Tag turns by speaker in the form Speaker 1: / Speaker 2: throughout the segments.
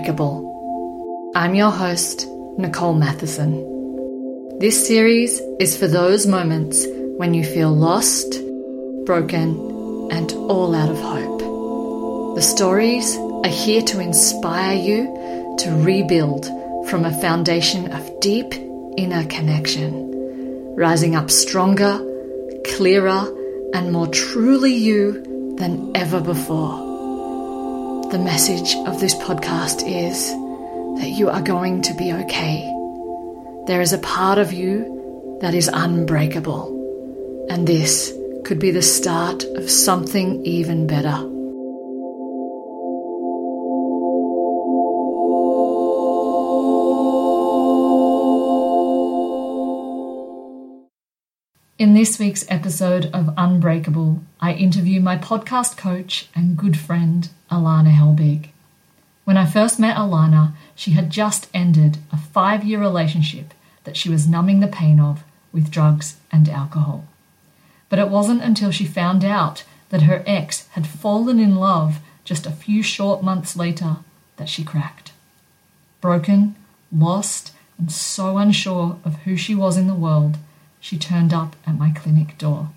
Speaker 1: Unbreakable. I'm your host, Nicole Matheson. This series is for those moments when you feel lost, broken, and all out of hope. The stories are here to inspire you to rebuild from a foundation of deep inner connection, rising up stronger, clearer, and more truly you than ever before. The message of this podcast is that you are going to be okay. There is a part of you that is unbreakable, and this could be the start of something even better. This week's episode of Unbreakable, I interview my podcast coach and good friend, Alana Helbig. When I first met Alana, she had just ended a five year relationship that she was numbing the pain of with drugs and alcohol. But it wasn't until she found out that her ex had fallen in love just a few short months later that she cracked. Broken, lost, and so unsure of who she was in the world she turned up at my clinic door.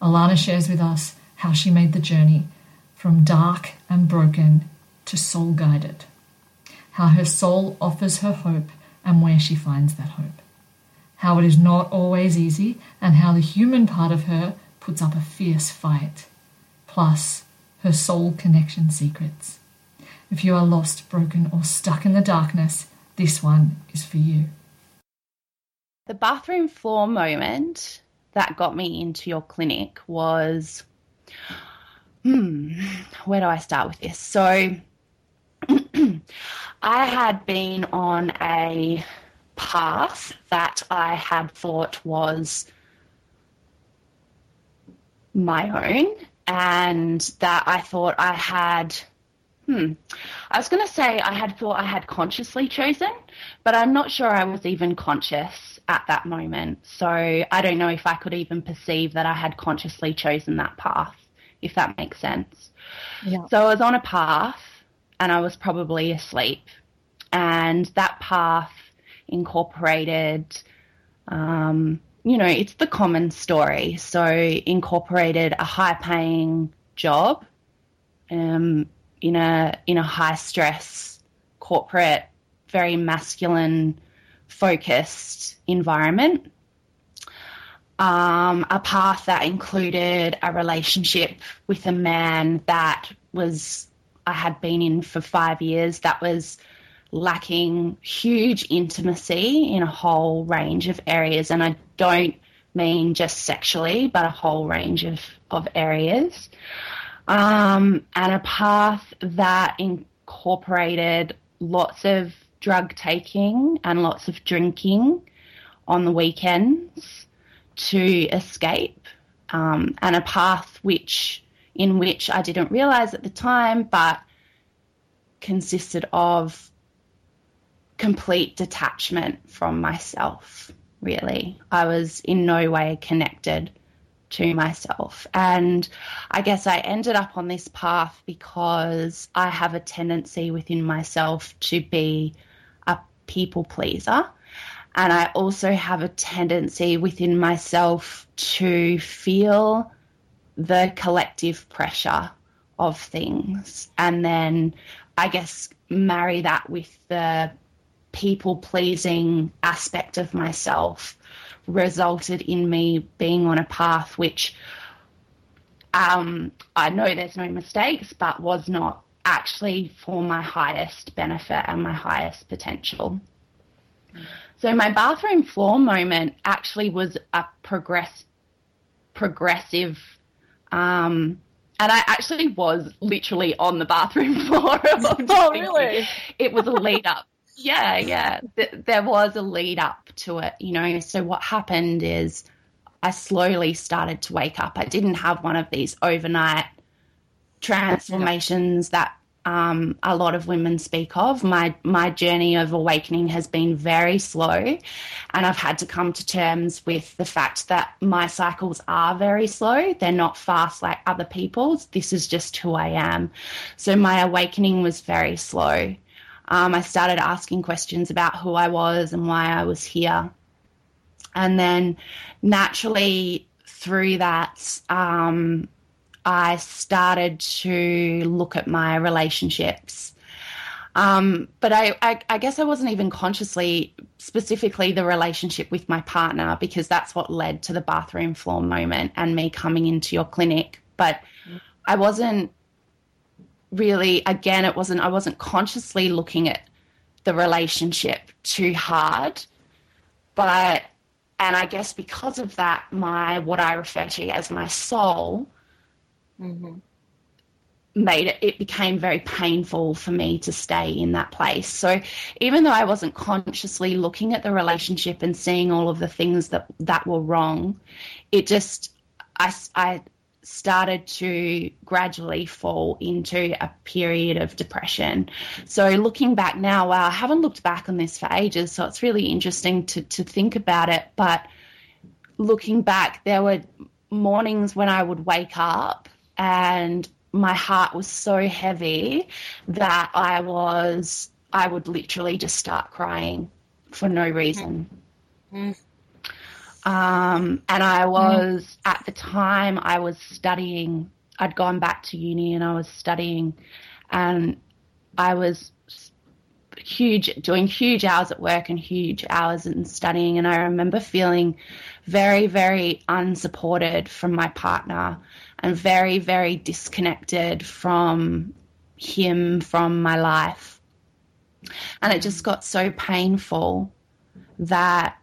Speaker 1: Alana shares with us how she made the journey from dark and broken to soul guided, how her soul offers her hope and where she finds that hope, how it is not always easy, and how the human part of her puts up a fierce fight, plus her soul connection secrets. If you are lost, broken, or stuck in the darkness, this one is for you.
Speaker 2: The bathroom floor moment that got me into your clinic was hmm, where do I start with this? So I had been on a path that I had thought was my own and that I thought I had hmm I was going to say I had thought I had consciously chosen but I'm not sure I was even conscious at that moment. So I don't know if I could even perceive that I had consciously chosen that path, if that makes sense. Yeah. So I was on a path and I was probably asleep. And that path incorporated, um, you know, it's the common story. So incorporated a high paying job um, in a in a high stress corporate, very masculine focused environment. Um, a path that included a relationship with a man that was I had been in for five years that was lacking huge intimacy in a whole range of areas, and I don't mean just sexually, but a whole range of of areas. Um, and a path that incorporated lots of drug taking and lots of drinking on the weekends to escape, um, and a path which in which I didn't realize at the time, but consisted of complete detachment from myself. Really, I was in no way connected to myself. And I guess I ended up on this path because I have a tendency within myself to be people pleaser. And I also have a tendency within myself to feel the collective pressure of things and then I guess marry that with the people pleasing aspect of myself resulted in me being on a path which um, I know there's no mistakes, but was not actually for my highest benefit and my highest potential. So my bathroom floor moment actually was a progress progressive um, and I actually was literally on the bathroom floor.
Speaker 3: oh, really?
Speaker 2: It was a lead up. yeah, yeah. There was a lead up to it, you know. So what happened is I slowly started to wake up. I didn't have one of these overnight transformations that um, a lot of women speak of. My my journey of awakening has been very slow, and I've had to come to terms with the fact that my cycles are very slow. They're not fast like other people's. This is just who I am. So my awakening was very slow. Um, I started asking questions about who I was and why I was here. And then naturally, through that, um, I started to look at my relationships. Um, but I, I, I, guess I wasn't even consciously, specifically the relationship with my partner, because that's what led to the bathroom floor moment and me coming into your clinic. But I wasn't really, again, it wasn't, I wasn't consciously looking at the relationship too hard. But, and I guess because of that, my, what I refer to as my soul, mm-hmm. made it it became very painful for me to stay in that place. So even though i wasn't consciously looking at the relationship and seeing all of the things that that were wrong it just i i started to gradually fall into a period of depression. So looking back now wow i haven't looked back on this for ages so it's really interesting to to think about it. But looking back there were mornings when i would wake up and my heart was so heavy that I was, I would literally just start crying for no reason. Mm. Um, and I was, mm. at the time, I was studying, I'd gone back to uni and I was studying, and I was huge, doing huge hours at work and huge hours in studying. And I remember feeling very, very unsupported from my partner and very, very disconnected from him, from my life. And it just got so painful that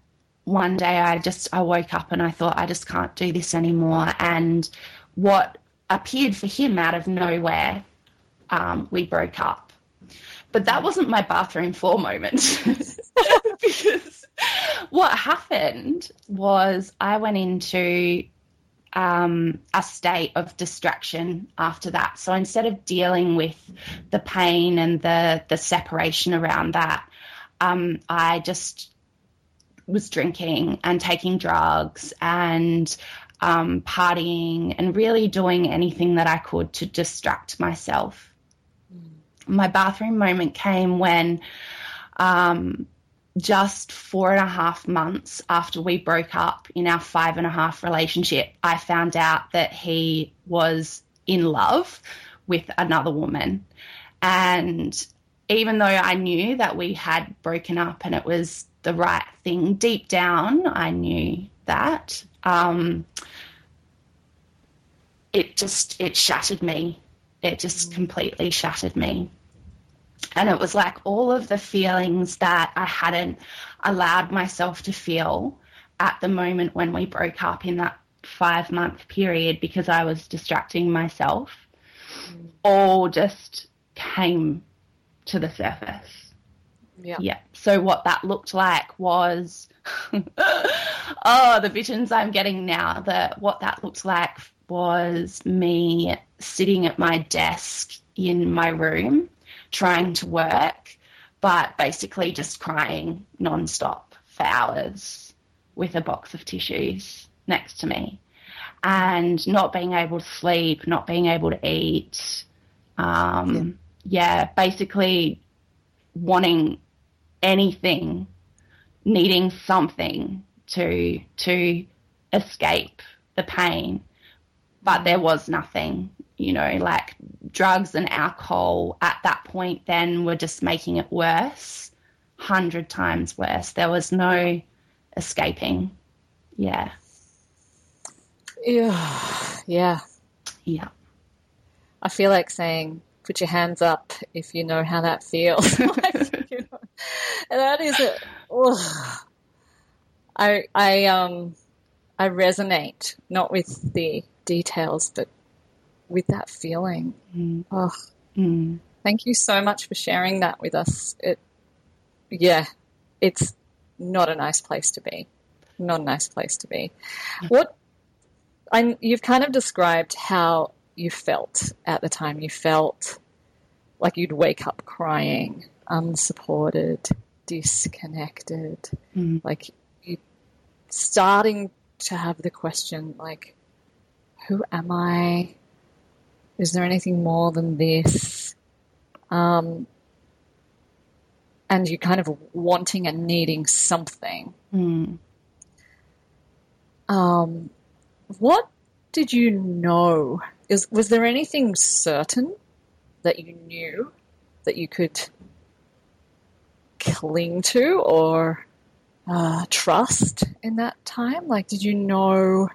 Speaker 2: one day I just I woke up and I thought I just can't do this anymore. And what appeared for him out of nowhere, um, we broke up. But that wasn't my bathroom floor moment because what happened was I went into um, a state of distraction after that. So instead of dealing with the pain and the the separation around that, um, I just was drinking and taking drugs and um, partying and really doing anything that I could to distract myself. Mm. My bathroom moment came when um, just four and a half months after we broke up in our five and a half relationship, I found out that he was in love with another woman. And even though I knew that we had broken up and it was the right thing, deep down, I knew that. Um, it just, it shattered me. It just completely shattered me. And it was like all of the feelings that I hadn't allowed myself to feel at the moment when we broke up in that five month period because I was distracting myself, mm. all just came to the surface.
Speaker 1: Yeah.
Speaker 2: Yeah. So what that looked like was oh, the visions I'm getting now. That what that looked like was me sitting at my desk in my room trying to work, but basically just crying nonstop for hours with a box of tissues next to me and not being able to sleep, not being able to eat. Um, yeah. yeah, basically wanting anything, needing something to to escape the pain, but there was nothing you know, like drugs and alcohol at that point then were just making it worse, hundred times worse. There was no escaping. Yeah.
Speaker 1: Yeah. Yeah.
Speaker 2: Yeah.
Speaker 1: I feel like saying, put your hands up if you know how that feels. like, you know, that is it. I, I, um, I resonate, not with the details, but with that feeling. Mm. Oh, mm. thank you so much for sharing that with us. It, yeah, it's not a nice place to be. Not a nice place to be. What I, you've kind of described how you felt at the time. You felt like you'd wake up crying, unsupported, disconnected, mm. like you starting to have the question like, who am I? Is there anything more than this? Um, and you're kind of wanting and needing something.
Speaker 2: Mm.
Speaker 1: Um, what did you know? Is, was there anything certain that you knew that you could cling to or uh, trust in that time? Like, did you know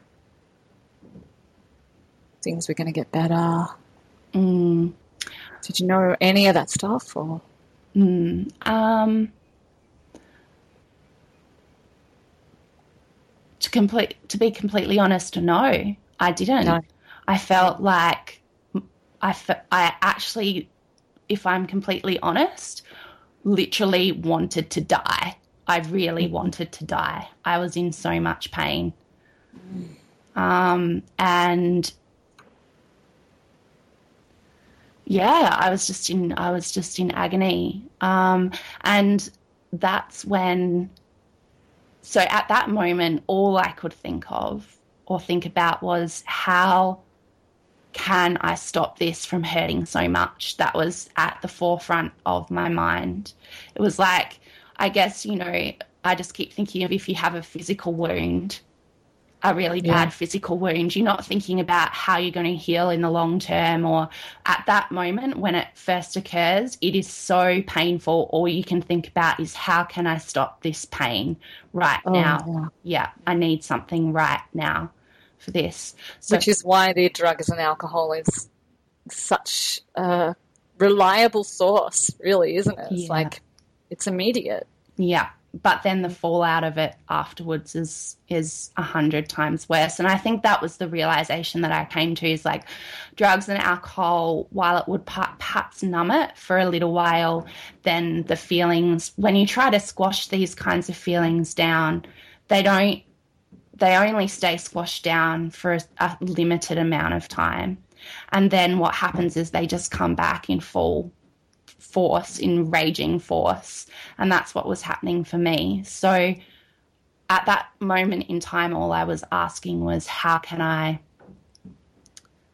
Speaker 1: things were going to get better?
Speaker 2: Mm.
Speaker 1: Did you know any of that stuff? Or
Speaker 2: mm. um, to complete to be completely honest, no, I didn't.
Speaker 1: No.
Speaker 2: I felt like I fe- I actually, if I'm completely honest, literally wanted to die. I really wanted to die. I was in so much pain. Um, and yeah, I was just in I was just in agony. Um, and that's when so at that moment all I could think of or think about was how can I stop this from hurting so much? That was at the forefront of my mind. It was like, I guess, you know, I just keep thinking of if you have a physical wound, a really bad yeah. physical wound, you're not thinking about how you're going to heal in the long term or at that moment when it first occurs, it is so painful. All you can think about is how can I stop this pain right oh, now? Yeah. yeah, I need something right now for this.
Speaker 1: So, Which is why the drugs and alcohol is such a reliable source, really, isn't it? It's yeah. like it's immediate.
Speaker 2: Yeah. But then the fallout of it afterwards is is a hundred times worse. And I think that was the realization that I came to is like drugs and alcohol, while it would perhaps numb it for a little while, then the feelings when you try to squash these kinds of feelings down, they don't they only stay squashed down for a, a limited amount of time. And then what happens is they just come back in full force, in raging force. And that's what was happening for me. So at that moment in time, all I was asking was, how can I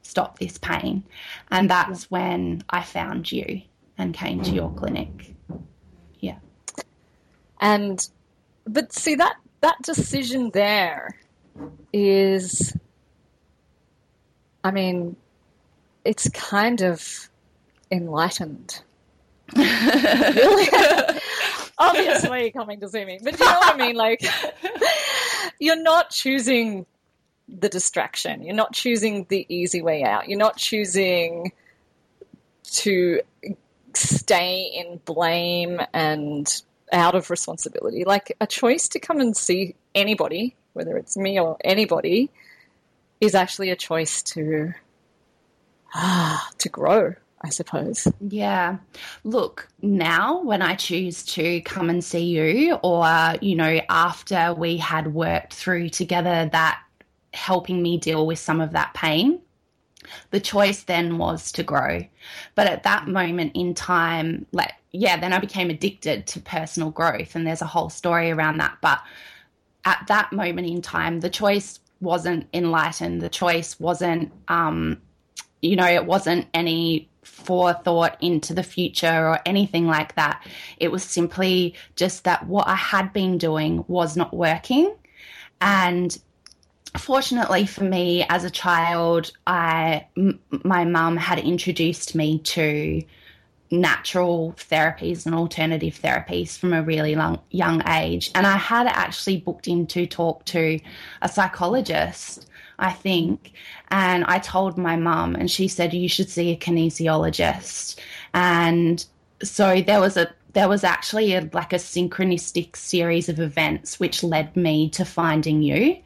Speaker 2: stop this pain? And that's when I found you and came to your clinic. Yeah.
Speaker 1: And, but see, that that decision there is, I mean, it's kind of enlightened. Really? Obviously, coming to see me, but you know what I mean? Like, you're not choosing the distraction. You're not choosing the easy way out. You're not choosing to stay in blame and out of responsibility. Like a choice to come and see anybody, whether it's me or anybody, is actually a choice to ah, to grow. I suppose.
Speaker 2: Yeah. Look, now when I choose to come and see you, or, you know, after we had worked through together that helping me deal with some of that pain, the choice then was to grow. But at that moment in time, like yeah, then I became addicted to personal growth, and there's a whole story around that. But at that moment in time, the choice wasn't enlightened. The choice wasn't, um, you know, it wasn't any forethought into the future or anything like that. It was simply just that what I had been doing was not working. And fortunately for me as a child, I, m- my mum had introduced me to natural therapies and alternative therapies from a really long, young age. And I had actually booked in to talk to a psychologist, I think. And I told my mum, and she said, You should see a kinesiologist. And so there was a there was actually a, like a synchronistic series of events which led me to finding you.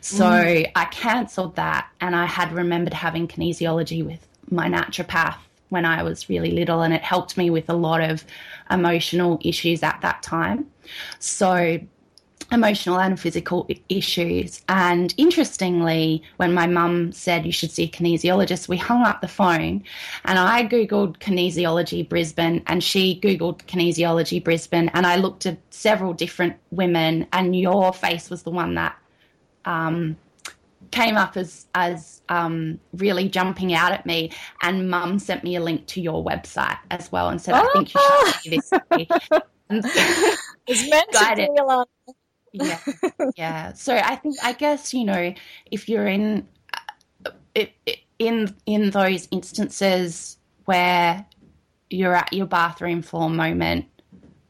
Speaker 2: So mm. I cancelled that and I had remembered having kinesiology with my naturopath when I was really little, and it helped me with a lot of emotional issues at that time. So, emotional and physical issues. And interestingly, when my mum said you should see a kinesiologist, we hung up the phone and I Googled kinesiology Brisbane and she Googled kinesiology Brisbane. And I looked at several different women, and your face was the one that um, came up as as um, really jumping out at me. And Mum sent me a link to your website as well and said, "I think you should see this."
Speaker 1: it's meant to
Speaker 2: be yeah, yeah. So I think I guess you know if you're in uh, in in those instances where you're at your bathroom floor moment,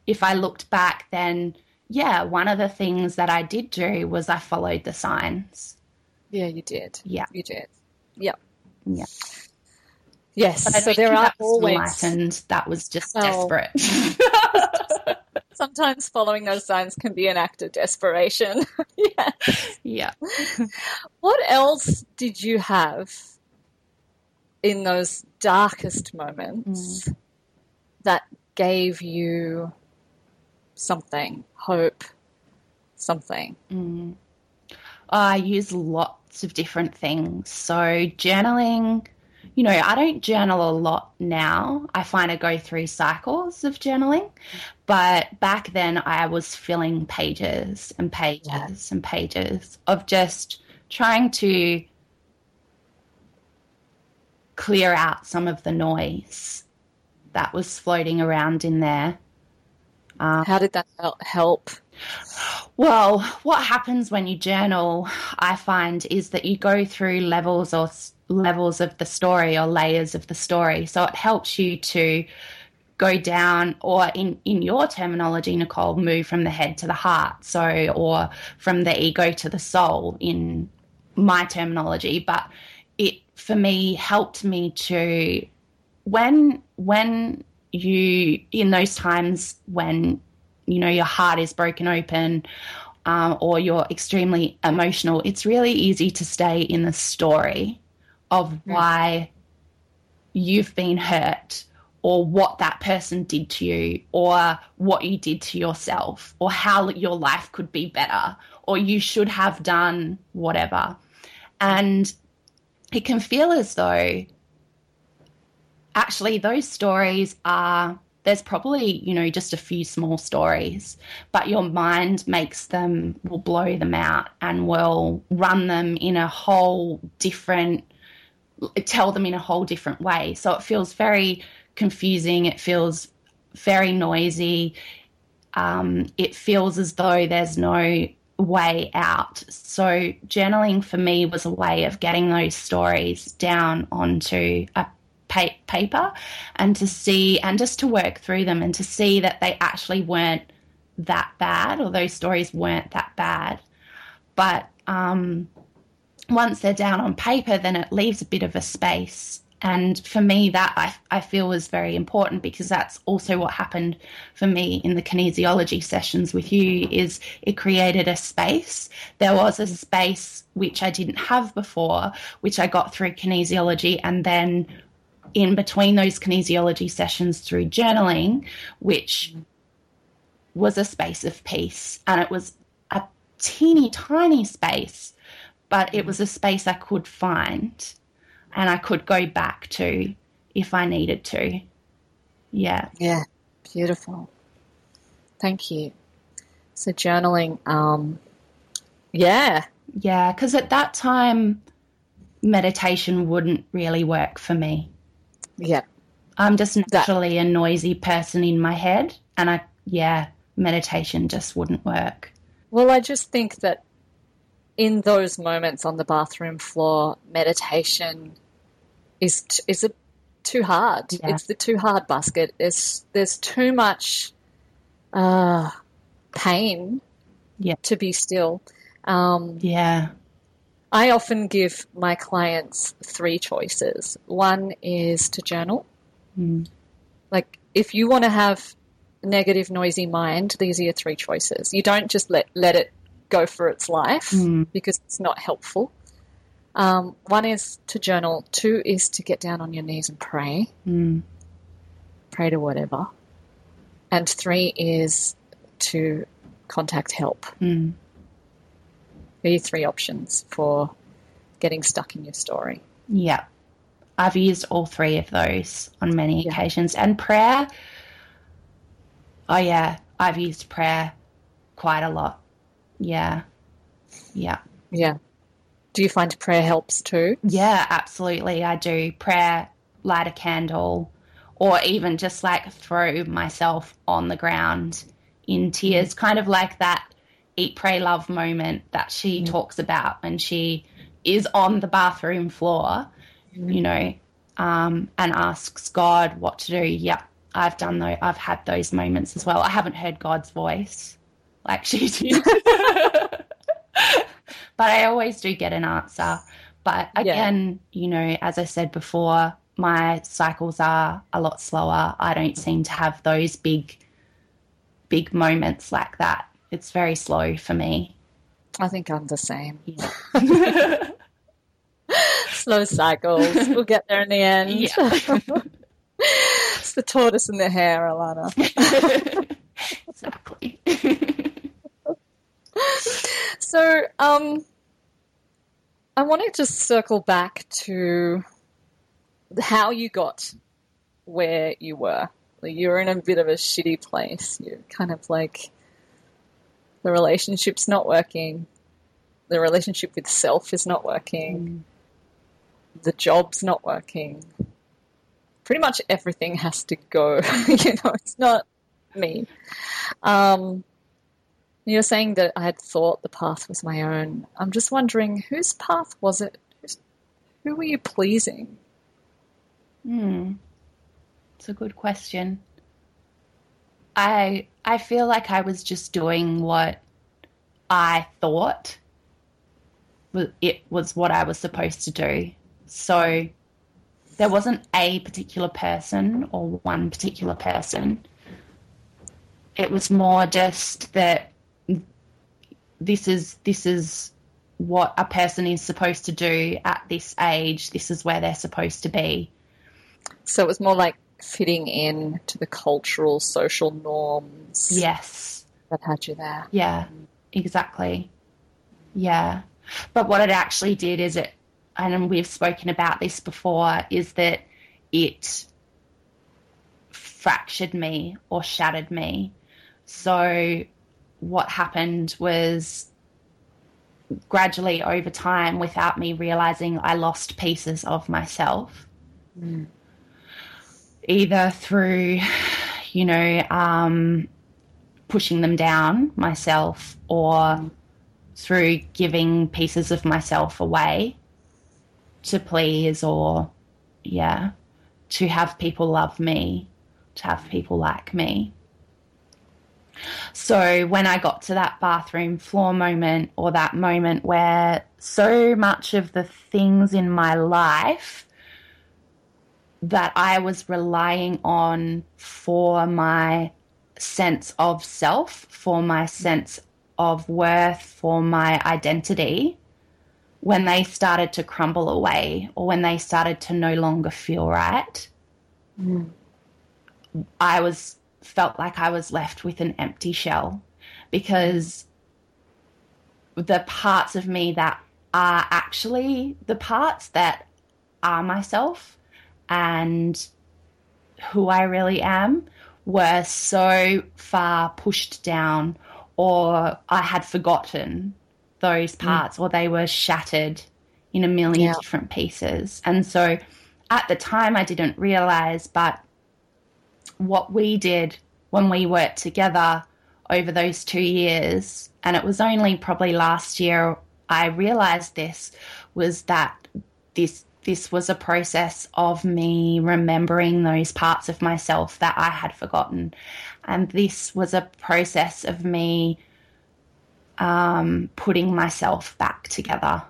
Speaker 2: if I looked back, then yeah, one of the things that I did do was I followed the signs.
Speaker 1: Yeah, you did.
Speaker 2: Yeah,
Speaker 1: you did. Yep.
Speaker 2: Yeah.
Speaker 1: Yes. so there are always
Speaker 2: enlightened. That was just desperate.
Speaker 1: sometimes following those signs can be an act of desperation.
Speaker 2: yeah. Yeah.
Speaker 1: What else did you have in those darkest moments mm. that gave you something, hope, something?
Speaker 2: Mm. I use lots of different things. So, journaling, you know, I don't journal a lot now. I find I go through cycles of journaling. But back then, I was filling pages and pages yeah. and pages of just trying to clear out some of the noise that was floating around in there.
Speaker 1: Um, How did that help?
Speaker 2: Well, what happens when you journal, I find, is that you go through levels or levels of the story or layers of the story. So it helps you to go down, or in, in your terminology, Nicole, move from the head to the heart. So, or from the ego to the soul in my terminology. But it, for me, helped me to, when, when you, in those times when, you know, your heart is broken open, um, or you're extremely emotional, it's really easy to stay in the story of why you've been hurt or what that person did to you or what you did to yourself or how your life could be better or you should have done whatever. And it can feel as though actually those stories are there's probably you know just a few small stories but your mind makes them will blow them out and will run them in a whole different tell them in a whole different way so it feels very confusing. It feels very noisy. Um, it feels as though there's no way out. So, journaling for me was a way of getting those stories down onto a pa- paper and to see and just to work through them and to see that they actually weren't that bad or those stories weren't that bad. But um, once they're down on paper, then it leaves a bit of a space and for me, that I, I feel was very important because that's also what happened for me in the kinesiology sessions with you is it created a space. There was a space which I didn't have before, which I got through kinesiology and then in between those kinesiology sessions through journaling, which was a space of peace. And it was a teeny tiny space, but it was a space I could find and I could go back to if I needed to. Yeah.
Speaker 1: Yeah. Beautiful. Thank you. So journaling, um, yeah.
Speaker 2: Yeah, because at that time, meditation wouldn't really work for me.
Speaker 1: Yeah.
Speaker 2: I'm just naturally that- a noisy person in my head, and I, yeah, meditation just wouldn't work.
Speaker 1: Well, I just think that in those moments on the bathroom floor, meditation is is it too hard. Yeah. It's the too hard basket. There's there's too much uh, pain
Speaker 2: yeah.
Speaker 1: to be still. Um,
Speaker 2: yeah.
Speaker 1: I often give my clients three choices. One is to journal.
Speaker 2: Mm.
Speaker 1: Like, if you want to have a negative, noisy mind, these are your three choices. You don't just let, let it go for its life mm. because it's not helpful. Um, one is to journal. Two is to get down on your knees and pray.
Speaker 2: Mm.
Speaker 1: Pray to whatever. And three is to contact help.
Speaker 2: Mm.
Speaker 1: There are three options for getting stuck in your story.
Speaker 2: Yeah. I've used all three of those on many yeah. occasions. And prayer, oh, yeah, I've used prayer quite a lot. Yeah. Yeah.
Speaker 1: Yeah. Do you find prayer helps too?
Speaker 2: Yeah, absolutely. I do. Prayer, light a candle, or even just like throw myself on the ground in tears, mm-hmm. kind of like that eat, pray, love moment that she mm. talks about when she is on the bathroom floor, mm. you know, um, and asks God what to do. Yeah, I've done those. I've had those moments as well. I haven't heard God's voice like she did, but I always do get an answer. But again, yeah. you know, as I said before, my cycles are a lot slower. I don't seem to have those big, big moments like that. It's very slow for me.
Speaker 1: I think I'm the same. Yeah. Slow cycles. We'll get there in the end. Yeah. it's the tortoise and the hare, Alana. exactly. so, um, I want to just circle back to how you got where you were. Like you were in a bit of a shitty place. You're kind of like the relationship's not working. The relationship with self is not working. Mm. The job's not working. Pretty much everything has to go. you know, it's not me. Um, you're saying that I had thought the path was my own. I'm just wondering whose path was it? Who were you pleasing?
Speaker 2: Hmm. It's a good question. I I feel like I was just doing what I thought it was what I was supposed to do. So there wasn't a particular person or one particular person. It was more just that this is this is what a person is supposed to do at this age. This is where they're supposed to be.
Speaker 1: So it was more like fitting in to the cultural, social norms.
Speaker 2: Yes.
Speaker 1: That had you there.
Speaker 2: Yeah, exactly. Yeah. But what it actually did is it, and we've spoken about this before, is that it fractured me or shattered me. So what happened was gradually over time, without me realizing, I lost pieces of myself. Mm either through, you know, um, pushing them down myself or through giving pieces of myself away to please or, yeah, to have people love me, to have people like me. So when I got to that bathroom floor moment or that moment where so much of the things in my life that I was relying on for my sense of self, for my sense of worth, for my identity, when they started to crumble away or when they started to no longer feel right, mm. I was felt like I was left with an empty shell because the parts of me that are actually the parts that are myself and who I really am were so far pushed down, or I had forgotten those mm. parts, mm. or they were shattered in a million yeah. different pieces. And so at the time, I didn't realize, but what we did when we worked together over those two years, and it was only probably last year I realized this, was that this this was a process of me remembering those parts of myself that I had forgotten. And this was a process of me um, putting myself back together.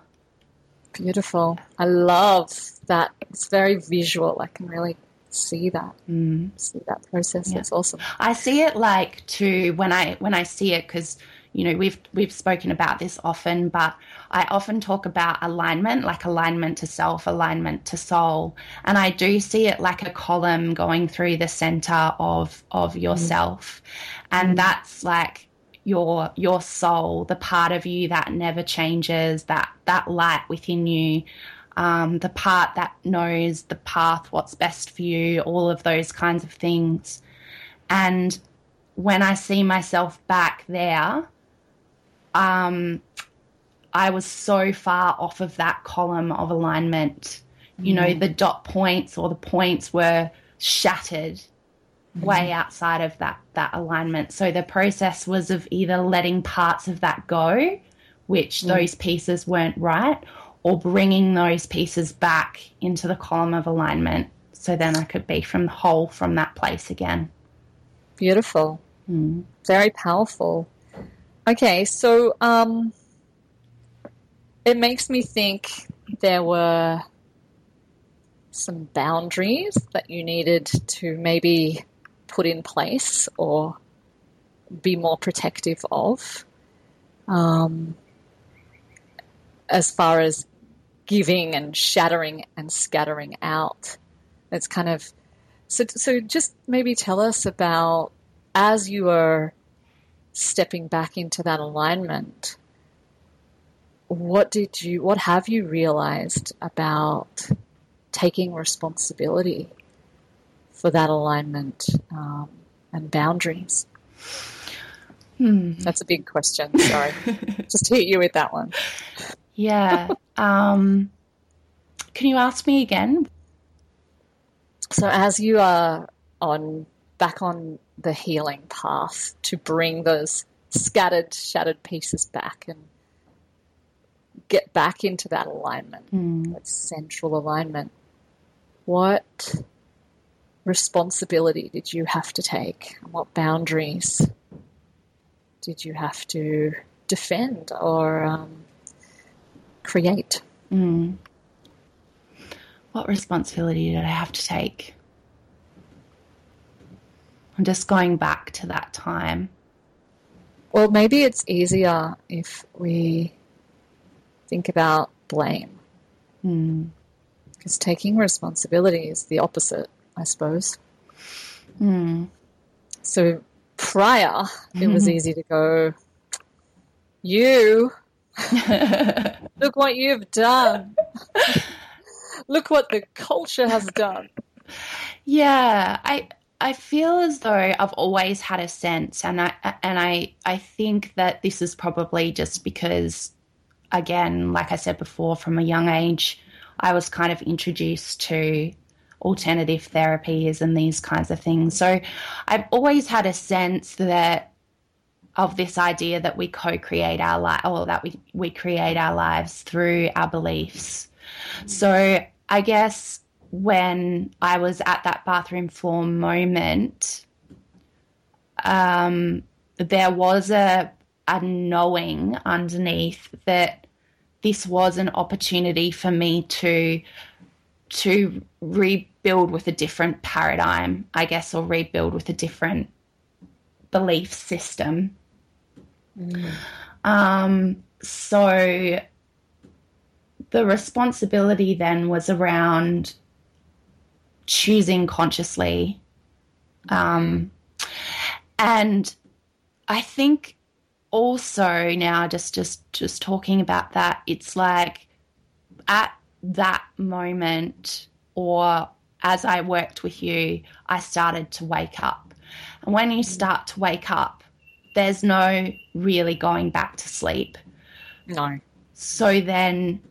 Speaker 1: Beautiful. I love that. It's very visual. I can really see that. Mm. See that process. Yeah. It's awesome.
Speaker 2: I see it like too when I when I see it because you know we've we've spoken about this often, but I often talk about alignment, like alignment to self, alignment to soul. And I do see it like a column going through the center of, of yourself. Mm. And mm. that's like your your soul, the part of you that never changes, that that light within you, um, the part that knows the path, what's best for you, all of those kinds of things. And when I see myself back there, um, I was so far off of that column of alignment. You know, mm. the dot points or the points were shattered mm-hmm. way outside of that that alignment. So the process was of either letting parts of that go, which mm. those pieces weren't right, or bringing those pieces back into the column of alignment. So then I could be from the whole from that place again.
Speaker 1: Beautiful. Mm. Very powerful. Okay, so um, it makes me think there were some boundaries that you needed to maybe put in place or be more protective of. Um, as far as giving and shattering and scattering out. It's kind of so. So just maybe tell us about as you are stepping back into that alignment. What did you? What have you realized about taking responsibility for that alignment um, and boundaries? Hmm. That's a big question. Sorry. Just hit you with that one.
Speaker 2: Yeah. um, can you ask me again?
Speaker 1: So, as you are on back on the healing path to bring those scattered, shattered pieces back and get back into that alignment, mm. that central alignment, what responsibility did you have to take? What boundaries did you have to defend or um, create?
Speaker 2: Mm. What responsibility did I have to take? I'm just going back to that time.
Speaker 1: Well, maybe it's easier if we think about blame.
Speaker 2: Mm.
Speaker 1: Because taking responsibility is the opposite, I suppose.
Speaker 2: Mm.
Speaker 1: So prior, it was easy to go, you, look what you've done. look what the culture has done.
Speaker 2: Yeah, I I feel as though I've always had a sense, and I and I I think that this is probably just because, again, like I said before, from a young age, I was kind of introduced to alternative therapies and these kinds of things. So I've always had a sense that of this idea that we co-create our life or that we, we create our lives through our beliefs. So I guess when I was at that bathroom floor moment, um, there was a a knowing underneath that this was an opportunity for me to to rebuild with a different paradigm, I guess, or rebuild with a different belief system.
Speaker 1: Mm.
Speaker 2: Um, so the responsibility then was around choosing consciously. Um, and I think also now just just just talking about that, it's like at that moment or as I worked with you, I started to wake up. And when you start to wake up, there's no really going back to sleep.
Speaker 1: No.
Speaker 2: So then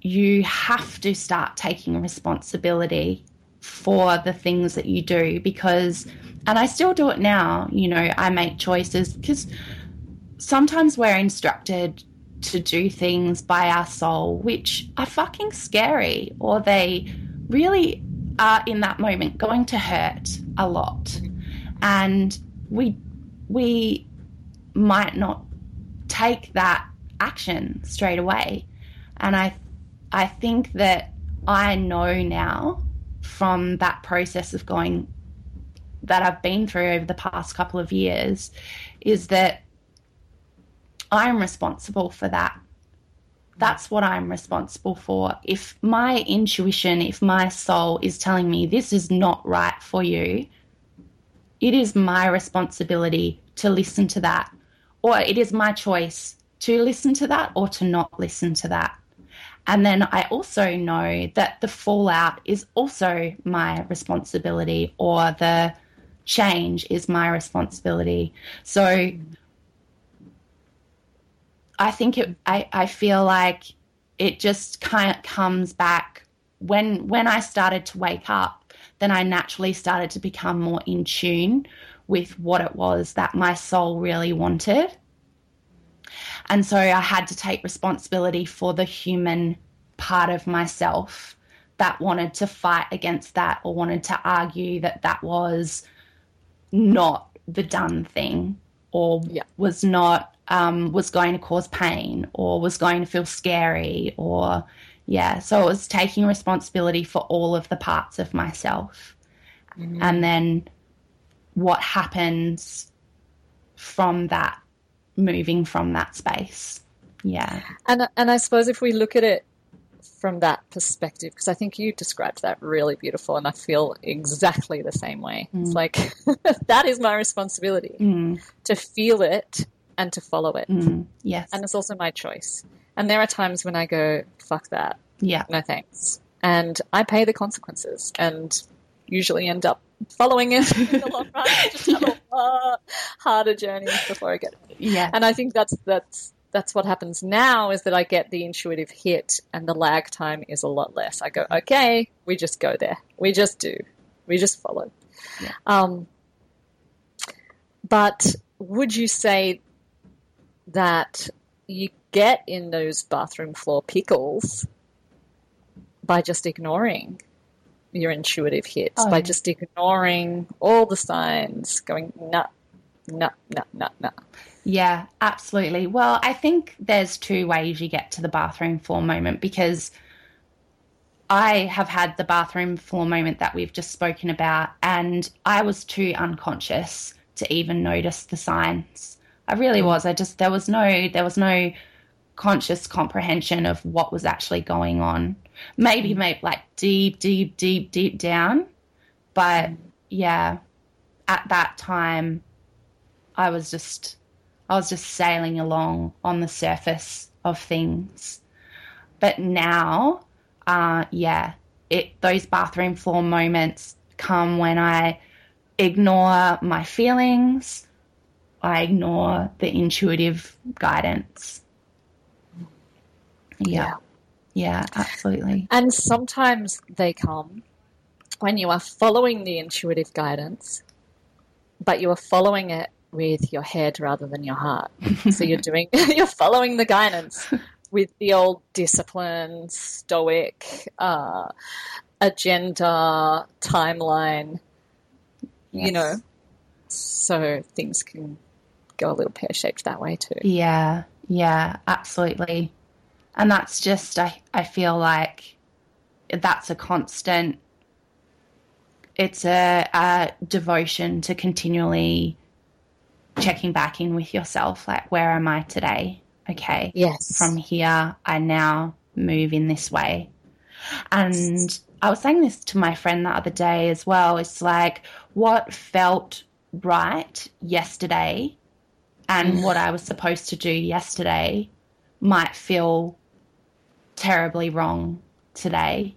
Speaker 2: you have to start taking responsibility for the things that you do because, and I still do it now, you know, I make choices because sometimes we're instructed to do things by our soul which are fucking scary or they really are in that moment going to hurt a lot. And we we might not take that action straight away. And i i think that i know now from that process of going that I've been through over the past couple of years is that I'm responsible for that. That's what I'm responsible for. If my intuition, if my soul is telling me this is not right for you, it is my responsibility to listen to that. Or it is my choice to listen to that or to not listen to that. And then I also know that the fallout is also my responsibility or the change is my responsibility. So I think it, I, I feel like it just kind of comes back when when I started to wake up then I naturally started to become more in tune with what it was that my soul really wanted. And so I had to take responsibility for the human part of myself that wanted to fight against that or wanted to argue that that was not the done thing or yeah. was not um, was going to cause pain or was going to feel scary or yeah so it was taking responsibility for all of the parts of myself mm-hmm. and then what happens from that moving from that space yeah
Speaker 1: and and i suppose if we look at it from that perspective because I think you described that really beautiful and I feel exactly the same way. Mm. It's like that is my responsibility mm. to feel it and to follow it.
Speaker 2: Mm. Yes.
Speaker 1: And it's also my choice. And there are times when I go, fuck that.
Speaker 2: Yeah.
Speaker 1: No thanks. And I pay the consequences and usually end up following it in the long run. Just have a lot harder journey before I get it.
Speaker 2: Yeah.
Speaker 1: And I think that's that's that's what happens now is that I get the intuitive hit and the lag time is a lot less. I go, okay, we just go there. We just do. We just follow. Yeah. Um, but would you say that you get in those bathroom floor pickles by just ignoring your intuitive hits, oh, by yeah. just ignoring all the signs, going, nah, nah, nah, nah, nah.
Speaker 2: Yeah, absolutely. Well, I think there's two ways you get to the bathroom floor moment because I have had the bathroom floor moment that we've just spoken about, and I was too unconscious to even notice the signs. I really mm. was. I just there was no there was no conscious comprehension of what was actually going on. Maybe maybe like deep, deep, deep, deep down. But yeah, at that time I was just I was just sailing along on the surface of things. But now, uh, yeah, it those bathroom floor moments come when I ignore my feelings, I ignore the intuitive guidance. Yeah. Yeah, absolutely.
Speaker 1: And sometimes they come when you are following the intuitive guidance, but you are following it with your head rather than your heart. so you're doing, you're following the guidance with the old discipline, stoic, uh, agenda, timeline, yes. you know, so things can go a little pear shaped that way too.
Speaker 2: Yeah, yeah, absolutely. And that's just, I, I feel like that's a constant, it's a, a devotion to continually checking back in with yourself like where am i today? Okay
Speaker 1: yes.
Speaker 2: from here i now move in this way. And i was saying this to my friend the other day as well it's like what felt right yesterday and what i was supposed to do yesterday might feel terribly wrong today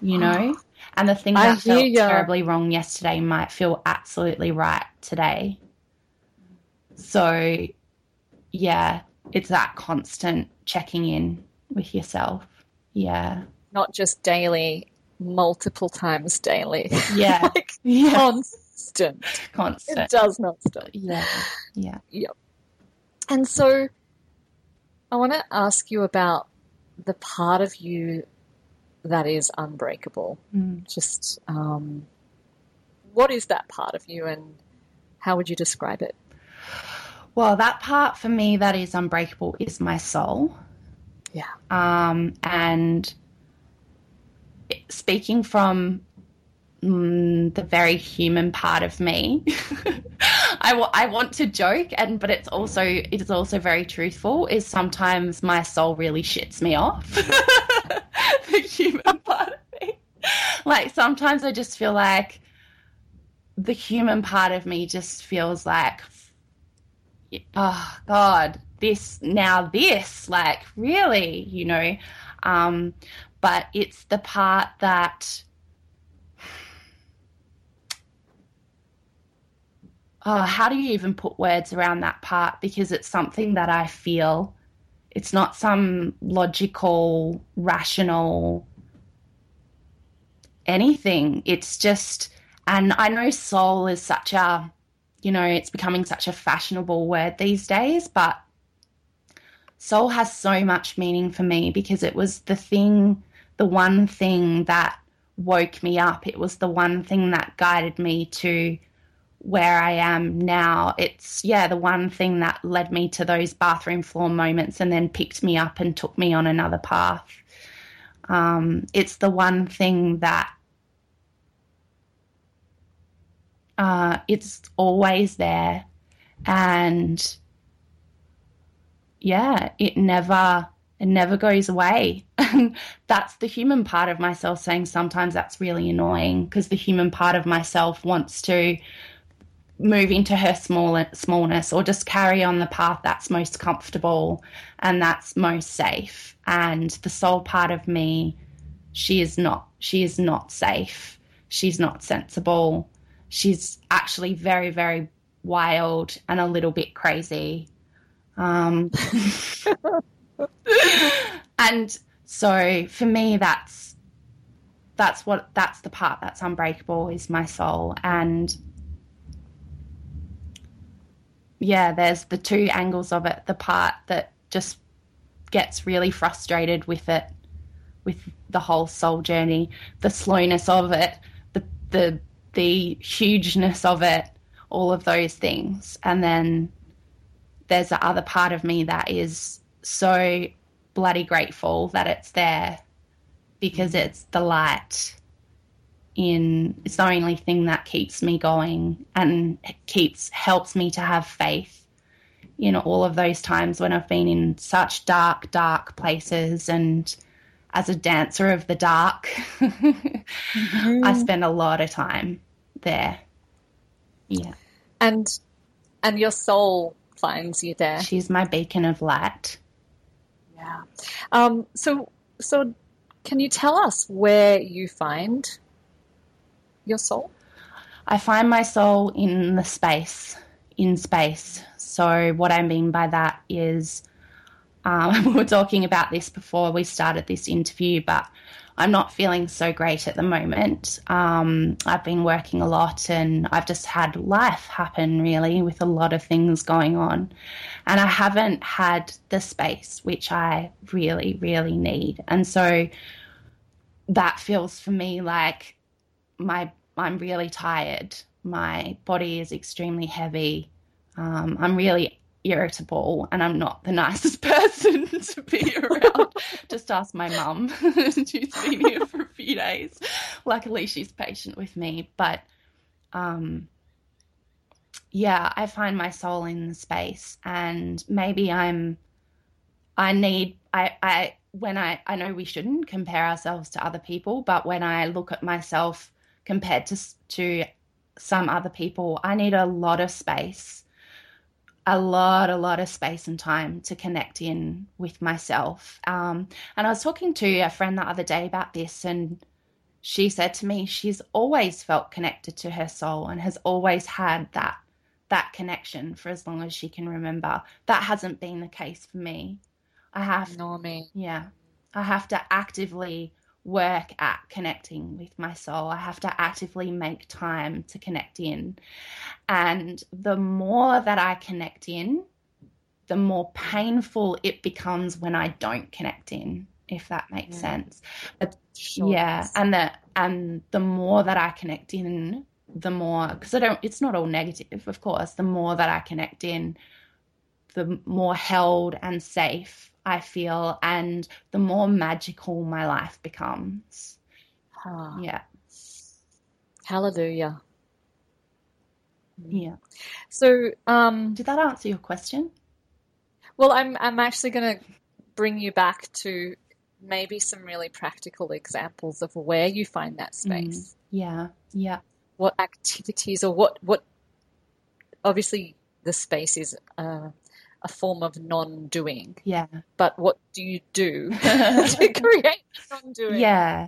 Speaker 2: you know and the thing that felt you. terribly wrong yesterday might feel absolutely right today so, yeah, it's that constant checking in with yourself. Yeah.
Speaker 1: Not just daily, multiple times daily.
Speaker 2: Yeah.
Speaker 1: like yeah. Constant.
Speaker 2: Constant.
Speaker 1: It does not stop.
Speaker 2: Yeah. Yeah.
Speaker 1: Yep. And so I want to ask you about the part of you that is unbreakable.
Speaker 2: Mm.
Speaker 1: Just um, what is that part of you and how would you describe it?
Speaker 2: Well, that part for me that is unbreakable is my soul.
Speaker 1: Yeah.
Speaker 2: Um, and speaking from mm, the very human part of me, I, w- I want to joke, and but it's also it is also very truthful. Is sometimes my soul really shits me off. the human part of me, like sometimes I just feel like the human part of me just feels like oh god this now this like really you know um but it's the part that oh how do you even put words around that part because it's something that i feel it's not some logical rational anything. It's just, and I know soul is such a, you know, it's becoming such a fashionable word these days, but soul has so much meaning for me because it was the thing, the one thing that woke me up. It was the one thing that guided me to where I am now. It's, yeah, the one thing that led me to those bathroom floor moments and then picked me up and took me on another path. Um, it's the one thing that uh, it's always there. And yeah, it never it never goes away. that's the human part of myself saying sometimes that's really annoying because the human part of myself wants to move into her small smallness or just carry on the path that's most comfortable and that's most safe. And the soul part of me she is not she is not safe. She's not sensible. She's actually very very wild and a little bit crazy. Um, and so for me that's that's what that's the part that's unbreakable is my soul. And yeah, there's the two angles of it. The part that just gets really frustrated with it, with the whole soul journey, the slowness of it, the the the hugeness of it, all of those things. And then there's the other part of me that is so bloody grateful that it's there because mm. it's the light in it's the only thing that keeps me going and keeps helps me to have faith in all of those times when I've been in such dark, dark places and as a dancer of the dark, mm-hmm. I spend a lot of time there. Yeah.
Speaker 1: And and your soul finds you there.
Speaker 2: She's my beacon of light.
Speaker 1: Yeah. Um, so so can you tell us where you find your soul?
Speaker 2: I find my soul in the space, in space. So, what I mean by that is, um, we were talking about this before we started this interview, but I'm not feeling so great at the moment. Um, I've been working a lot and I've just had life happen really with a lot of things going on. And I haven't had the space which I really, really need. And so that feels for me like my I'm really tired. My body is extremely heavy. Um, I'm really irritable and I'm not the nicest person to be around. Just ask my mum. she's been here for a few days. Luckily, she's patient with me. But um, yeah, I find my soul in the space, and maybe I'm. I need. I. I. When I. I know we shouldn't compare ourselves to other people, but when I look at myself compared to to some other people. I need a lot of space, a lot, a lot of space and time to connect in with myself. Um, and I was talking to a friend the other day about this, and she said to me she's always felt connected to her soul and has always had that that connection for as long as she can remember. That hasn't been the case for me. I have. Yeah. I have to actively work at connecting with my soul. I have to actively make time to connect in. And the more that I connect in, the more painful it becomes when I don't connect in, if that makes yeah. sense. But, sure. Yeah, and the and the more that I connect in, the more because I don't. It's not all negative, of course. The more that I connect in, the more held and safe I feel, and the more magical my life becomes. Huh. Yeah.
Speaker 1: Hallelujah.
Speaker 2: Yeah.
Speaker 1: So, um,
Speaker 2: did that answer your question?
Speaker 1: Well, I'm I'm actually going to bring you back to maybe some really practical examples of where you find that mm. space.
Speaker 2: Mm, yeah. Yeah.
Speaker 1: What activities or what what? Obviously, the space is uh, a form of non-doing.
Speaker 2: Yeah.
Speaker 1: But what do you do to create non-doing?
Speaker 2: Yeah.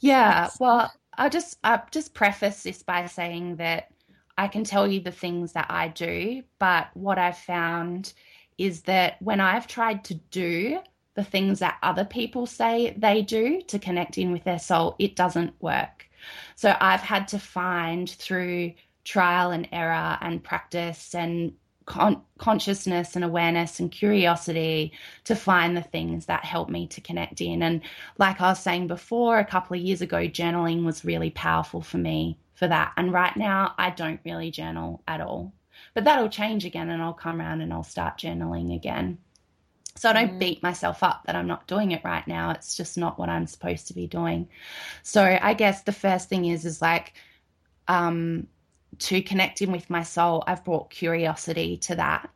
Speaker 2: Yeah. Well, I'll just I'll just preface this by saying that I can tell you the things that I do, but what I've found is that when I've tried to do the things that other people say they do to connect in with their soul, it doesn't work. So I've had to find through trial and error and practice and con- consciousness and awareness and curiosity to find the things that help me to connect in. And like I was saying before, a couple of years ago, journaling was really powerful for me for that. And right now, I don't really journal at all. But that'll change again, and I'll come around and I'll start journaling again. So I don't mm. beat myself up that I'm not doing it right now. It's just not what I'm supposed to be doing. So I guess the first thing is is like um, to connect in with my soul. I've brought curiosity to that,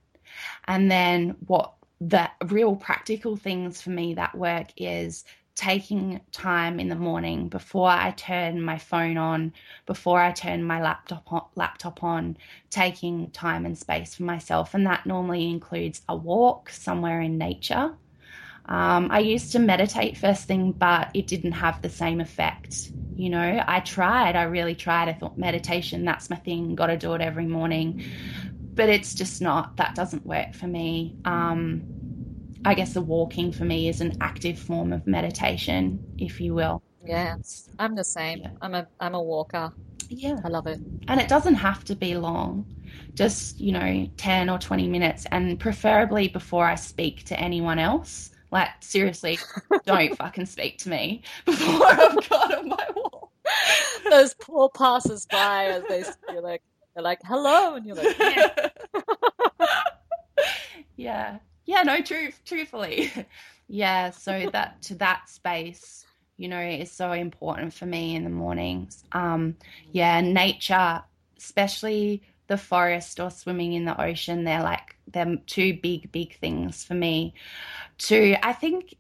Speaker 2: and then what the real practical things for me that work is taking time in the morning before I turn my phone on, before I turn my laptop on, laptop on, taking time and space for myself, and that normally includes a walk somewhere in nature. Um, I used to meditate first thing, but it didn't have the same effect. You know, I tried, I really tried. I thought meditation, that's my thing, got to do it every morning. But it's just not, that doesn't work for me. Um, I guess the walking for me is an active form of meditation, if you will.
Speaker 1: Yeah, I'm the same. Yeah. I'm a I'm a walker.
Speaker 2: Yeah.
Speaker 1: I love it.
Speaker 2: And it doesn't have to be long. Just, you know, 10 or 20 minutes and preferably before I speak to anyone else. Like seriously, don't fucking speak to me before I've got on my wall.
Speaker 1: Those poor passers by as they you're like they're like, hello and you're like, yeah.
Speaker 2: yeah yeah no truth truthfully yeah so that to that space you know is so important for me in the mornings um yeah nature especially the forest or swimming in the ocean they're like they're two big big things for me to i think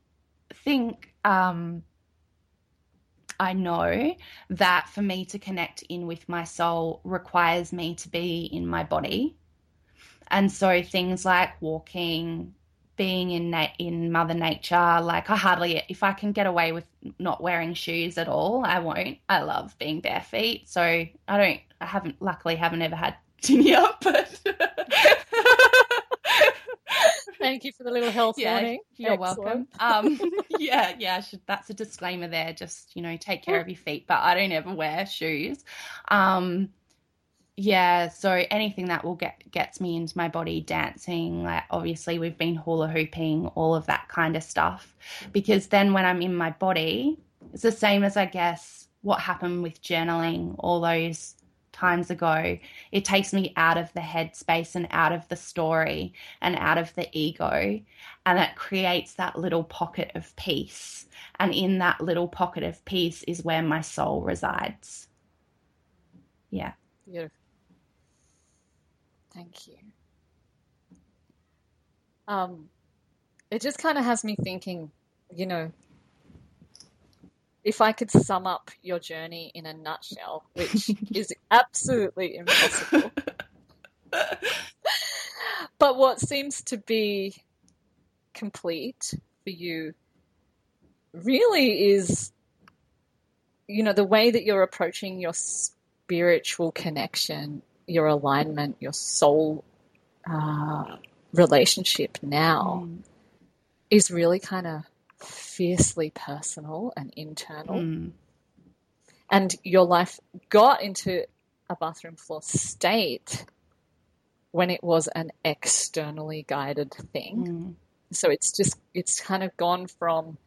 Speaker 2: think um I know that for me to connect in with my soul requires me to be in my body and so things like walking, being in na- in Mother Nature, like I hardly, if I can get away with not wearing shoes at all, I won't. I love being bare feet, so I don't. I haven't, luckily, haven't ever had tinea, but.
Speaker 1: Thank you for the little health yeah, warning.
Speaker 2: You're Excellent. welcome. Um, yeah, yeah, should, that's a disclaimer there. Just you know, take care of your feet. But I don't ever wear shoes. Um, yeah so anything that will get gets me into my body dancing like obviously we've been hula hooping all of that kind of stuff because then when i'm in my body it's the same as i guess what happened with journaling all those times ago it takes me out of the headspace and out of the story and out of the ego and it creates that little pocket of peace and in that little pocket of peace is where my soul resides yeah
Speaker 1: Beautiful. Thank you. Um, it just kind of has me thinking, you know, if I could sum up your journey in a nutshell, which is absolutely impossible. but what seems to be complete for you really is, you know, the way that you're approaching your spiritual connection your alignment, your soul uh, relationship now mm. is really kind of fiercely personal and internal. Mm. And your life got into a bathroom floor state when it was an externally guided thing. Mm. So it's just, it's kind of gone from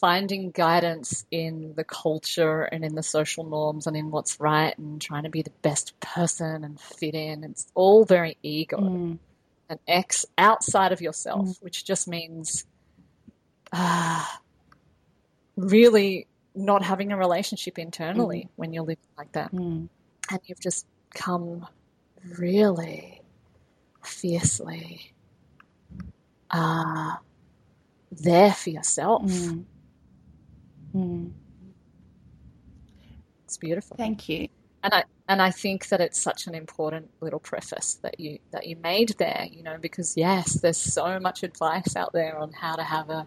Speaker 1: finding guidance in the culture and in the social norms and in what's right and trying to be the best person and fit in. It's all very ego mm. and X outside of yourself, mm. which just means uh, really not having a relationship internally mm. when you're living like that.
Speaker 2: Mm.
Speaker 1: And you've just come really fiercely uh, there for yourself.
Speaker 2: Mm.
Speaker 1: Mm. It's beautiful.
Speaker 2: Thank you.
Speaker 1: And I and I think that it's such an important little preface that you that you made there, you know, because yes, there's so much advice out there on how to have a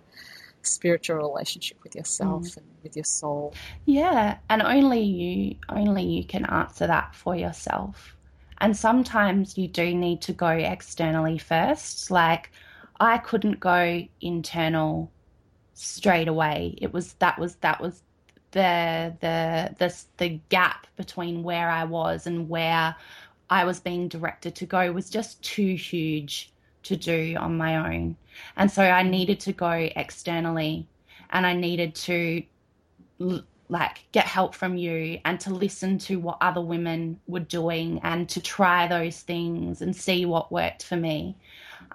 Speaker 1: spiritual relationship with yourself mm. and with your soul.
Speaker 2: Yeah, and only you only you can answer that for yourself. And sometimes you do need to go externally first, like I couldn't go internal straight away. It was that was that was the the the the gap between where I was and where I was being directed to go was just too huge to do on my own. And so I needed to go externally and I needed to like get help from you and to listen to what other women were doing and to try those things and see what worked for me.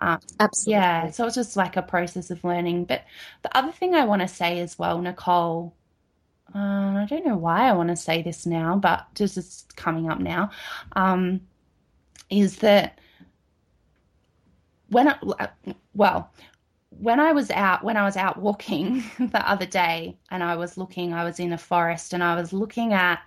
Speaker 1: Um, Absolutely.
Speaker 2: Yeah. So it's just like a process of learning. But the other thing I want to say as well, Nicole, uh, I don't know why I want to say this now, but just is coming up now, um, is that when I, well, when I was out when I was out walking the other day and I was looking, I was in a forest and I was looking at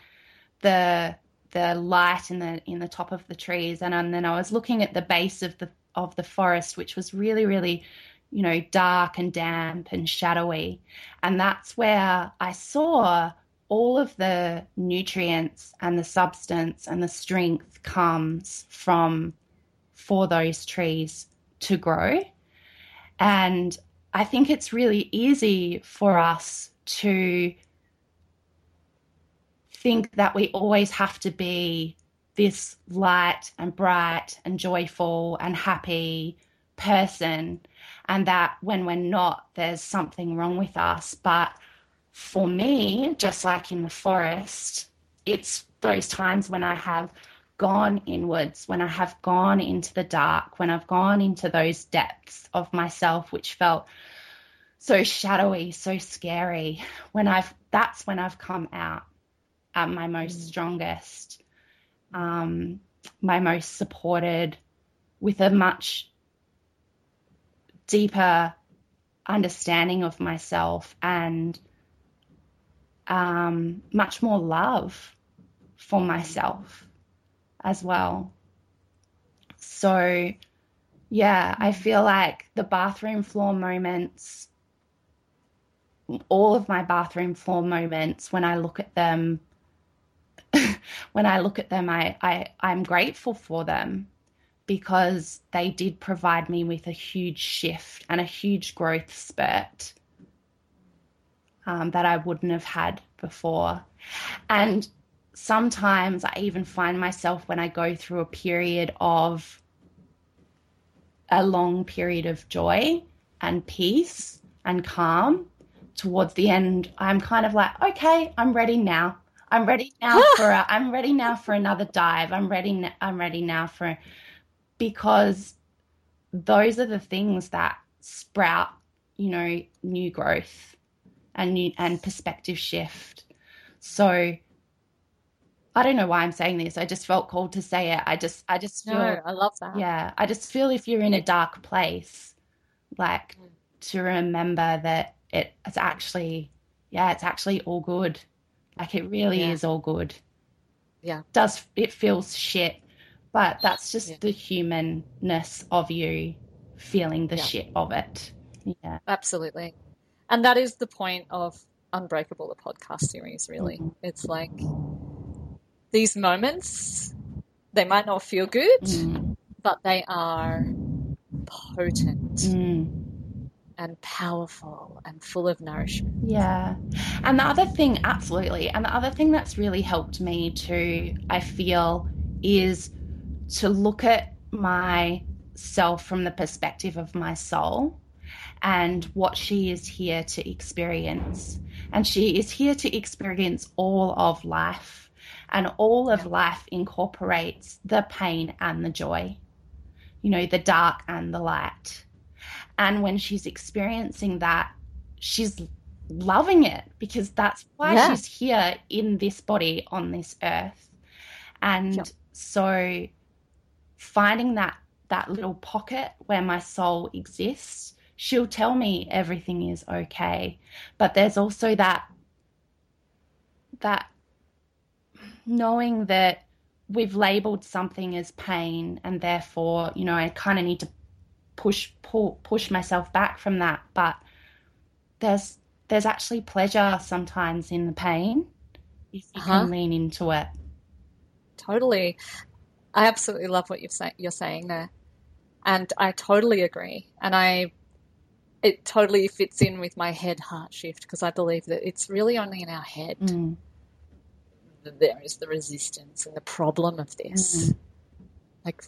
Speaker 2: the the light in the in the top of the trees and, and then I was looking at the base of the of the forest, which was really, really, you know, dark and damp and shadowy. And that's where I saw all of the nutrients and the substance and the strength comes from for those trees to grow. And I think it's really easy for us to think that we always have to be this light and bright and joyful and happy person, and that when we're not, there's something wrong with us. But for me, just like in the forest, it's those times when I have gone inwards, when I have gone into the dark, when I've gone into those depths of myself, which felt so shadowy, so scary, when I've that's when I've come out at my most mm. strongest um, my most supported, with a much deeper understanding of myself and um, much more love for myself as well. So, yeah, I feel like the bathroom floor moments, all of my bathroom floor moments, when I look at them when I look at them, I, I, I'm grateful for them because they did provide me with a huge shift and a huge growth spurt um, that I wouldn't have had before. And sometimes I even find myself when I go through a period of a long period of joy and peace and calm towards the end, I'm kind of like, okay, I'm ready now. I'm ready now for a, I'm ready now for another dive. I'm ready I'm ready now for because those are the things that sprout, you know, new growth and new and perspective shift. So I don't know why I'm saying this. I just felt called to say it. I just I just feel
Speaker 1: No, I love that.
Speaker 2: Yeah, I just feel if you're in a dark place, like mm. to remember that it, it's actually yeah, it's actually all good like it really yeah. is all good.
Speaker 1: Yeah.
Speaker 2: Does it feels shit, but that's just yeah. the humanness of you feeling the yeah. shit of it. Yeah.
Speaker 1: Absolutely. And that is the point of Unbreakable, the podcast series, really. Mm-hmm. It's like these moments, they might not feel good, mm. but they are potent. Mm and powerful and full of nourishment.
Speaker 2: Yeah. And the other thing, absolutely. And the other thing that's really helped me too, I feel, is to look at myself from the perspective of my soul and what she is here to experience. And she is here to experience all of life. And all of life incorporates the pain and the joy, you know, the dark and the light. And when she's experiencing that, she's loving it because that's why yeah. she's here in this body on this earth. And yep. so finding that that little pocket where my soul exists, she'll tell me everything is okay. But there's also that that knowing that we've labeled something as pain and therefore, you know, I kind of need to push pull, push myself back from that but there's there's actually pleasure sometimes in the pain if you uh-huh. can lean into it
Speaker 1: totally i absolutely love what you're, say- you're saying there And I totally agree. And I, it totally fits in with my head heart shift because I believe that it's really only in our head.
Speaker 2: Mm.
Speaker 1: That There is the resistance and the problem of this.
Speaker 2: Mm.
Speaker 1: Like,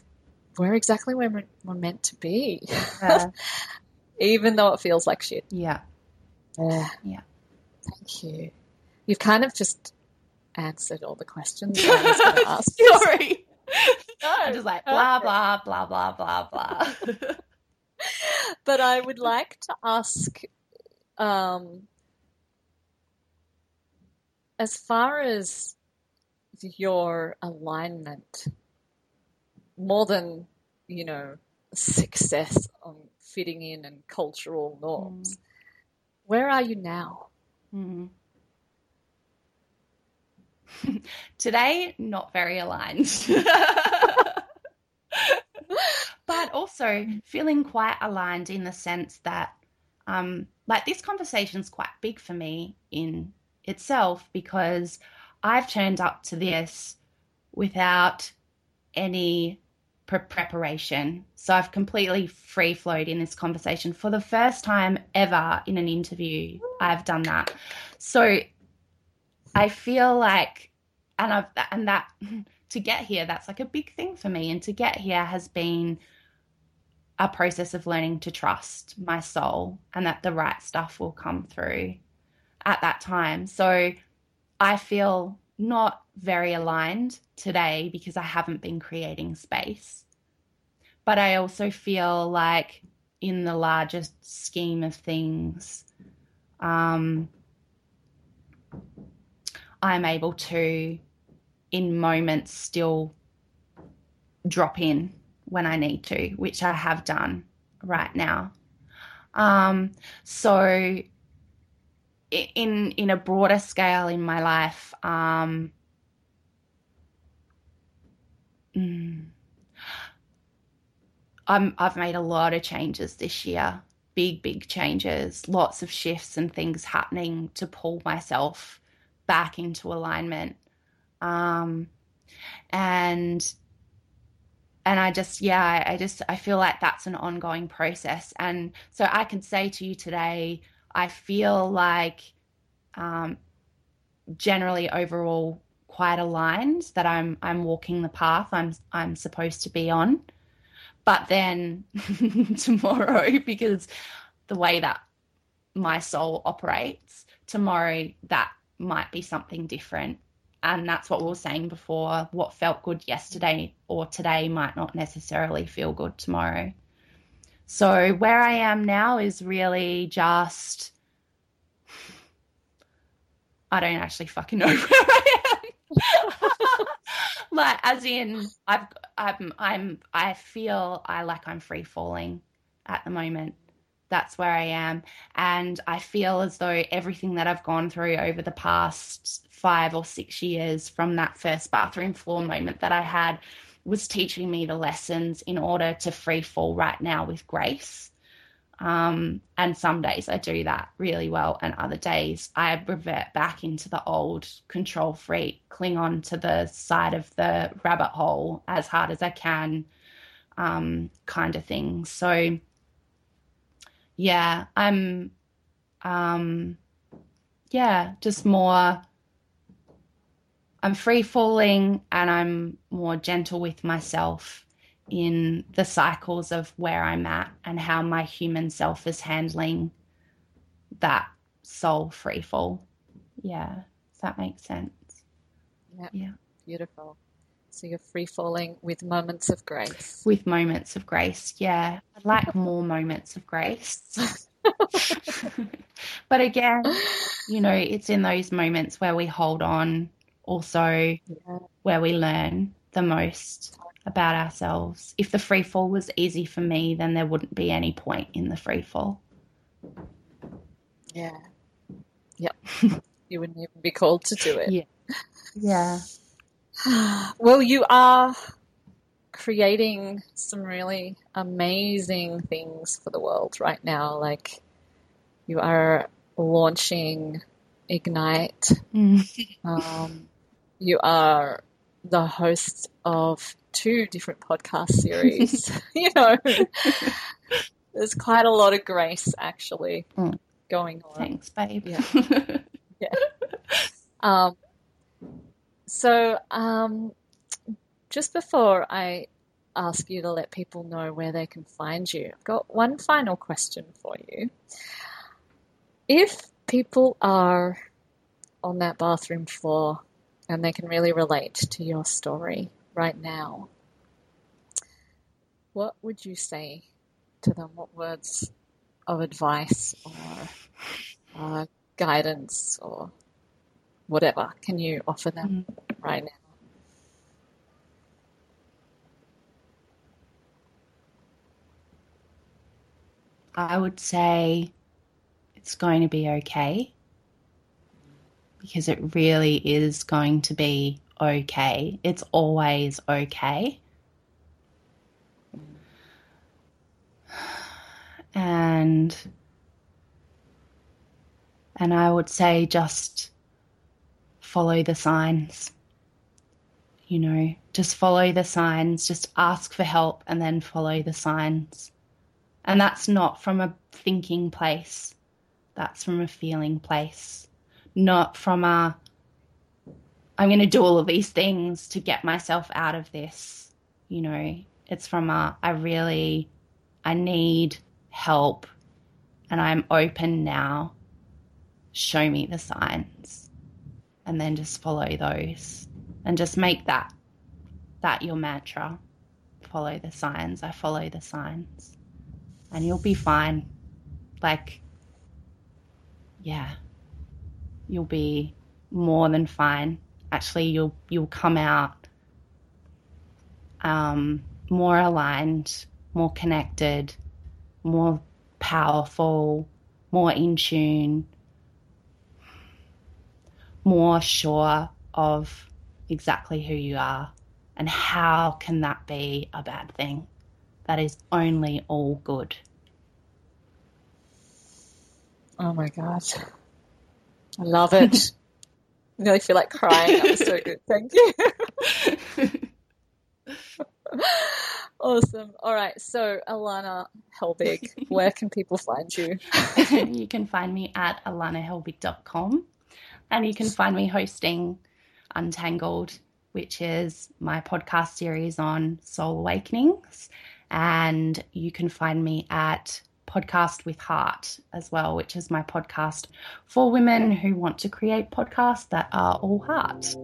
Speaker 1: we're exactly where we're, we're meant to be,
Speaker 2: Yeah.
Speaker 1: even though it feels like shit.
Speaker 2: yeah.
Speaker 1: Yeah.
Speaker 2: Yeah.
Speaker 1: Thank you. You've kind of just answered all the questions I was going to ask.
Speaker 2: Sorry. I'm just like blah blah blah blah blah blah.
Speaker 1: but I would like to ask, um, as far as your alignment, more than you know, success on fitting in and cultural norms, where are you now?
Speaker 2: Mm. Today, not very aligned. but also feeling quite aligned in the sense that, um, like, this conversation's quite big for me in itself because I've turned up to this without any pre- preparation. So I've completely free flowed in this conversation for the first time ever in an interview. I've done that. So I feel like, and I've, and that to get here, that's like a big thing for me. And to get here has been a process of learning to trust my soul and that the right stuff will come through at that time. So I feel not very aligned today because I haven't been creating space. But I also feel like, in the largest scheme of things, um, I'm able to, in moments, still drop in when I need to, which I have done right now. Um, so, in in a broader scale in my life, um, mm, I'm I've made a lot of changes this year, big big changes, lots of shifts and things happening to pull myself back into alignment, um, and and I just yeah I, I just I feel like that's an ongoing process, and so I can say to you today. I feel like um, generally overall quite aligned that I'm I'm walking the path I'm I'm supposed to be on. But then tomorrow, because the way that my soul operates, tomorrow that might be something different. And that's what we were saying before. What felt good yesterday or today might not necessarily feel good tomorrow. So where I am now is really just I don't actually fucking know where I am. like as in I've I'm I'm I feel I like I'm free falling at the moment. That's where I am and I feel as though everything that I've gone through over the past 5 or 6 years from that first bathroom floor moment that I had was teaching me the lessons in order to free fall right now with grace. Um, and some days I do that really well, and other days I revert back into the old control freak, cling on to the side of the rabbit hole as hard as I can, um, kind of thing. So, yeah, I'm, um, yeah, just more I'm free falling and I'm more gentle with myself in the cycles of where I'm at and how my human self is handling that soul free fall. Yeah, does that make sense?
Speaker 1: Yeah.
Speaker 2: Yeah.
Speaker 1: Beautiful. So you're free falling with moments of grace.
Speaker 2: With moments of grace, yeah. I'd like more moments of grace. but again, you know, it's in those moments where we hold on also
Speaker 1: Yeah.
Speaker 2: where we learn the most about ourselves. If the free fall was easy for me, then there wouldn't be any point in the free fall.
Speaker 1: Yeah. Yep. you wouldn't even be called to do it.
Speaker 2: Yeah. Yeah.
Speaker 1: Well, you are creating some really amazing things for the world right now. Like, you are launching Ignite.
Speaker 2: Mm.
Speaker 1: Um, you are the host of two different podcast series. you know, there's quite a lot of grace actually mm. going on.
Speaker 2: Thanks, babe.
Speaker 1: Yeah. yeah. Um, so, um, just before I ask you to let people know where they can find you, I've got one final question for you. If people are on that bathroom floor and they can really relate to your story right now, what would you say to them? What words of advice or uh, guidance or whatever can you offer them mm-hmm. right now?
Speaker 2: I would say it's going to be okay because it really is going to be okay. It's always okay. And and I would say just follow the signs. You know, just follow the signs, just ask for help and then follow the signs. And that's not from a thinking place, that's from a feeling place, not from a, I'm going to do all of these things to get myself out of this. You know, it's from a, I really, I need help and I'm open now. Show me the signs. And then just follow those and just make that that your mantra. Follow the signs. I follow the signs and you'll be fine. Like, yeah, you'll be more than fine. Actually, you'll you'll come out um, more aligned, more connected, more powerful, more in tune, more sure of exactly who you are. And how can that be a bad thing? that is only all good.
Speaker 1: Oh my God. I love it. I nearly feel like crying. That was so good. Thank you. awesome. All right. So, Alana Helbig, where can people find you?
Speaker 2: you can find me at alanahelbig.com and you can find me hosting Untangled, which is my podcast series on soul awakenings and you can find me at Podcast with Heart as well, which is my podcast for women who want to create podcasts that are all heart.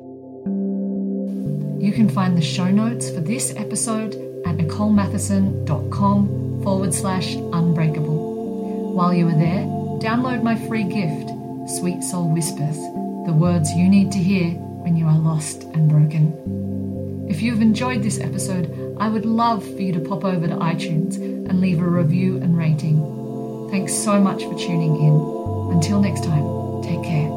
Speaker 4: You can find the show notes for this episode at nicolematheson.com forward slash unbreakable. While you are there, download my free gift, Sweet Soul Whispers, the words you need to hear when you are lost and broken. If you've enjoyed this episode, I would love for you to pop over to iTunes and leave a review and rating. Thanks so much for tuning in. Until next time, take care.